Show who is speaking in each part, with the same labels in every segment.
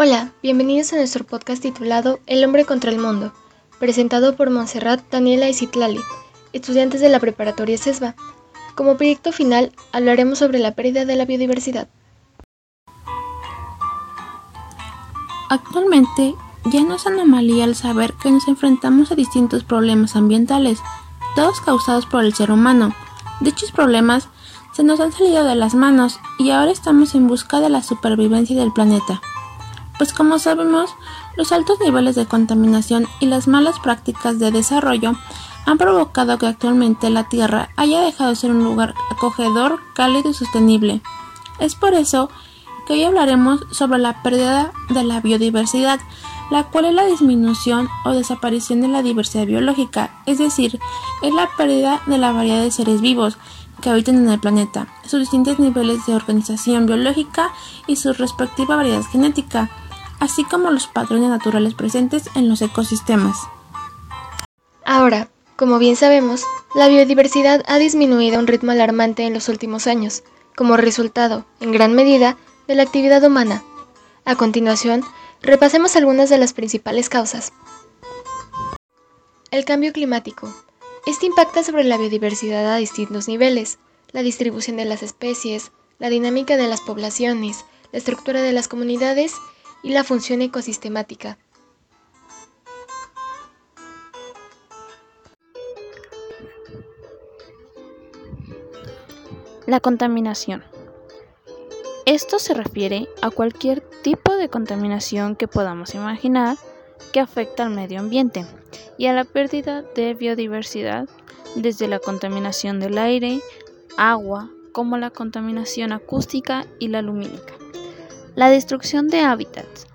Speaker 1: Hola, bienvenidos a nuestro podcast titulado El hombre contra el mundo, presentado por Montserrat, Daniela y Citlali, estudiantes de la preparatoria CESBA. Como proyecto final, hablaremos sobre la pérdida de la biodiversidad.
Speaker 2: Actualmente, ya no es anomalía el saber que nos enfrentamos a distintos problemas ambientales, todos causados por el ser humano. Dichos problemas se nos han salido de las manos y ahora estamos en busca de la supervivencia del planeta. Pues como sabemos, los altos niveles de contaminación y las malas prácticas de desarrollo han provocado que actualmente la Tierra haya dejado de ser un lugar acogedor, cálido y sostenible. Es por eso que hoy hablaremos sobre la pérdida de la biodiversidad, la cual es la disminución o desaparición de la diversidad biológica, es decir, es la pérdida de la variedad de seres vivos que habitan en el planeta, sus distintos niveles de organización biológica y su respectiva variedad genética, así como los patrones naturales presentes en los ecosistemas.
Speaker 1: Ahora, como bien sabemos, la biodiversidad ha disminuido a un ritmo alarmante en los últimos años, como resultado, en gran medida, de la actividad humana. A continuación, repasemos algunas de las principales causas. El cambio climático. Este impacta sobre la biodiversidad a distintos niveles, la distribución de las especies, la dinámica de las poblaciones, la estructura de las comunidades y la función ecosistemática.
Speaker 3: La contaminación. Esto se refiere a cualquier tipo de contaminación que podamos imaginar que afecta al medio ambiente y a la pérdida de biodiversidad, desde la contaminación del aire, agua, como la contaminación acústica y la lumínica. La destrucción de hábitats.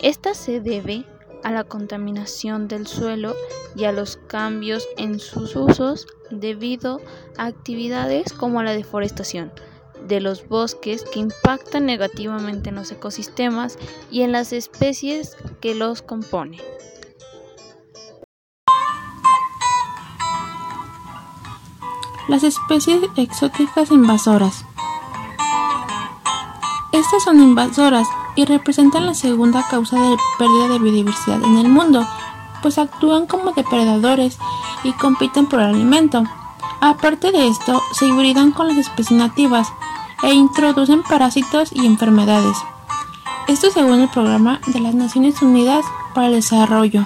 Speaker 3: Esta se debe a la contaminación del suelo y a los cambios en sus usos debido a actividades como la deforestación de los bosques que impactan negativamente en los ecosistemas y en las especies que los componen.
Speaker 2: Las especies exóticas invasoras. Estas son invasoras y representan la segunda causa de pérdida de biodiversidad en el mundo, pues actúan como depredadores y compiten por el alimento. Aparte de esto, se hibridan con las especies nativas e introducen parásitos y enfermedades. Esto según el Programa de las Naciones Unidas para el Desarrollo.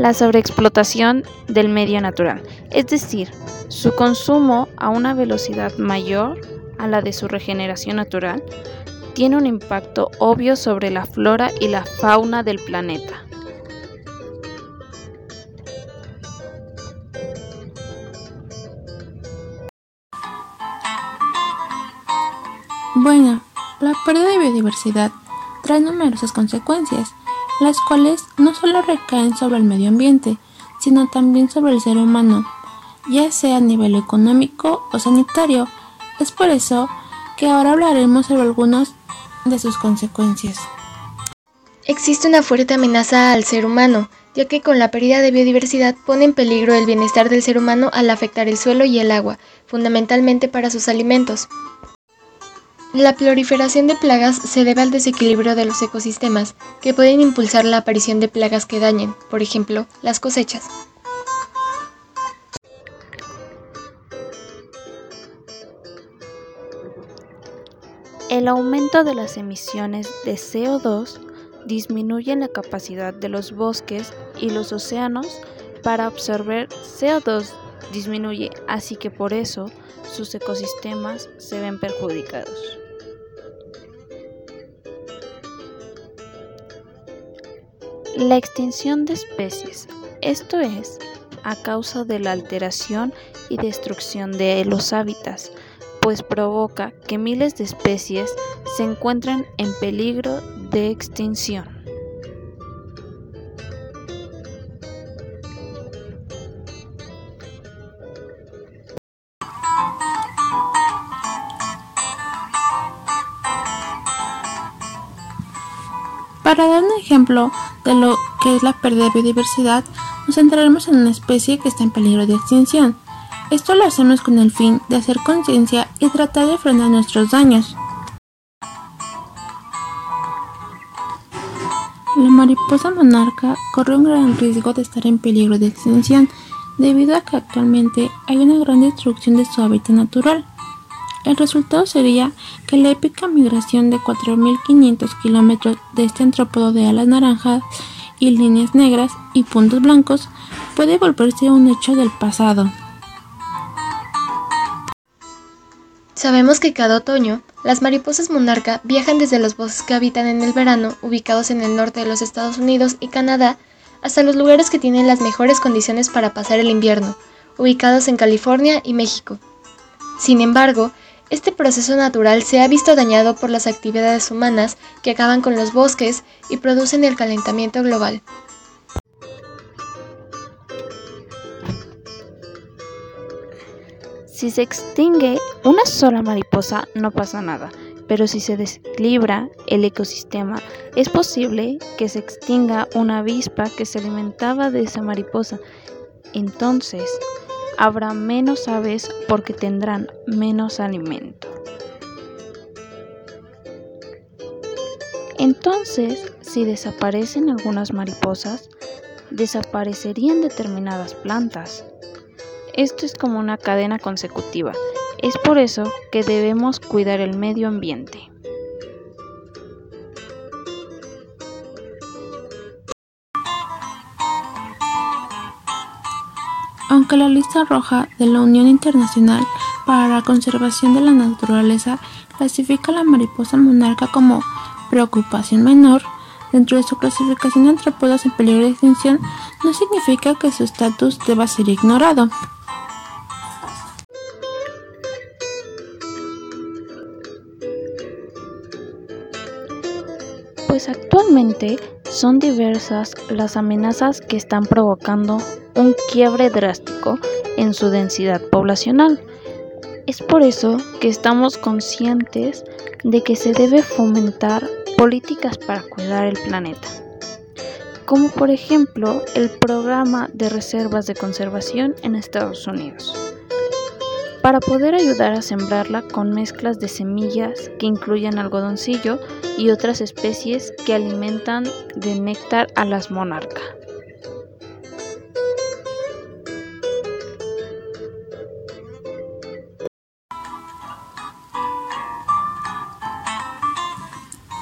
Speaker 3: La sobreexplotación del medio natural, es decir, su consumo a una velocidad mayor a la de su regeneración natural, tiene un impacto obvio sobre la flora y la fauna del planeta.
Speaker 2: Bueno, la pérdida de biodiversidad trae numerosas consecuencias, las cuales no solo recaen sobre el medio ambiente, sino también sobre el ser humano, ya sea a nivel económico o sanitario. Es por eso que ahora hablaremos sobre algunas de sus consecuencias.
Speaker 1: Existe una fuerte amenaza al ser humano, ya que con la pérdida de biodiversidad pone en peligro el bienestar del ser humano al afectar el suelo y el agua, fundamentalmente para sus alimentos. La proliferación de plagas se debe al desequilibrio de los ecosistemas, que pueden impulsar la aparición de plagas que dañen, por ejemplo, las cosechas.
Speaker 3: El aumento de las emisiones de CO2 disminuye la capacidad de los bosques y los océanos para absorber CO2 disminuye, así que por eso sus ecosistemas se ven perjudicados. La extinción de especies, esto es, a causa de la alteración y destrucción de los hábitats, pues provoca que miles de especies se encuentren en peligro de extinción.
Speaker 2: Para dar un ejemplo de lo que es la pérdida de biodiversidad, nos centraremos en una especie que está en peligro de extinción. Esto lo hacemos con el fin de hacer conciencia y tratar de frenar nuestros daños. La mariposa monarca corre un gran riesgo de estar en peligro de extinción debido a que actualmente hay una gran destrucción de su hábitat natural. El resultado sería que la épica migración de 4.500 kilómetros de este antrópodo de alas naranjas y líneas negras y puntos blancos puede volverse un hecho del pasado.
Speaker 1: Sabemos que cada otoño, las mariposas monarca viajan desde los bosques que habitan en el verano, ubicados en el norte de los Estados Unidos y Canadá, hasta los lugares que tienen las mejores condiciones para pasar el invierno, ubicados en California y México. Sin embargo, este proceso natural se ha visto dañado por las actividades humanas que acaban con los bosques y producen el calentamiento global.
Speaker 3: Si se extingue una sola mariposa no pasa nada, pero si se desequilibra el ecosistema es posible que se extinga una avispa que se alimentaba de esa mariposa. Entonces habrá menos aves porque tendrán menos alimento. Entonces, si desaparecen algunas mariposas, desaparecerían determinadas plantas. Esto es como una cadena consecutiva. Es por eso que debemos cuidar el medio ambiente.
Speaker 2: Aunque la lista roja de la Unión Internacional para la Conservación de la Naturaleza clasifica a la mariposa monarca como preocupación menor, dentro de su clasificación de antrópodos en peligro de extinción, no significa que su estatus deba ser ignorado.
Speaker 3: Pues actualmente son diversas las amenazas que están provocando un quiebre drástico en su densidad poblacional. Es por eso que estamos conscientes de que se debe fomentar políticas para cuidar el planeta, como por ejemplo el programa de reservas de conservación en Estados Unidos para poder ayudar a sembrarla con mezclas de semillas que incluyan algodoncillo y otras especies que alimentan de néctar a las monarcas.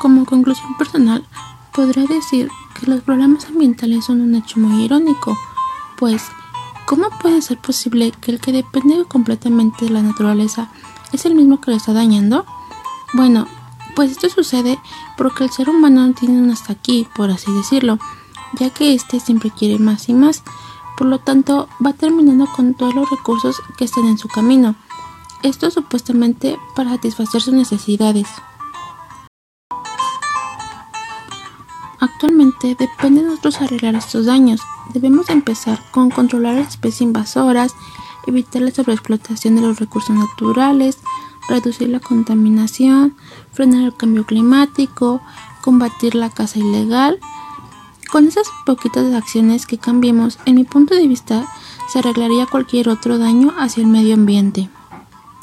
Speaker 2: Como conclusión personal, podría decir que los problemas ambientales son un hecho muy irónico, pues ¿Cómo puede ser posible que el que depende completamente de la naturaleza es el mismo que lo está dañando? Bueno, pues esto sucede porque el ser humano tiene un hasta aquí, por así decirlo, ya que éste siempre quiere más y más, por lo tanto va terminando con todos los recursos que estén en su camino. Esto supuestamente para satisfacer sus necesidades. Actualmente depende de nosotros arreglar estos daños. Debemos empezar con controlar las especies invasoras, evitar la sobreexplotación de los recursos naturales, reducir la contaminación, frenar el cambio climático, combatir la caza ilegal. Con esas poquitas acciones que cambiemos, en mi punto de vista, se arreglaría cualquier otro daño hacia el medio ambiente.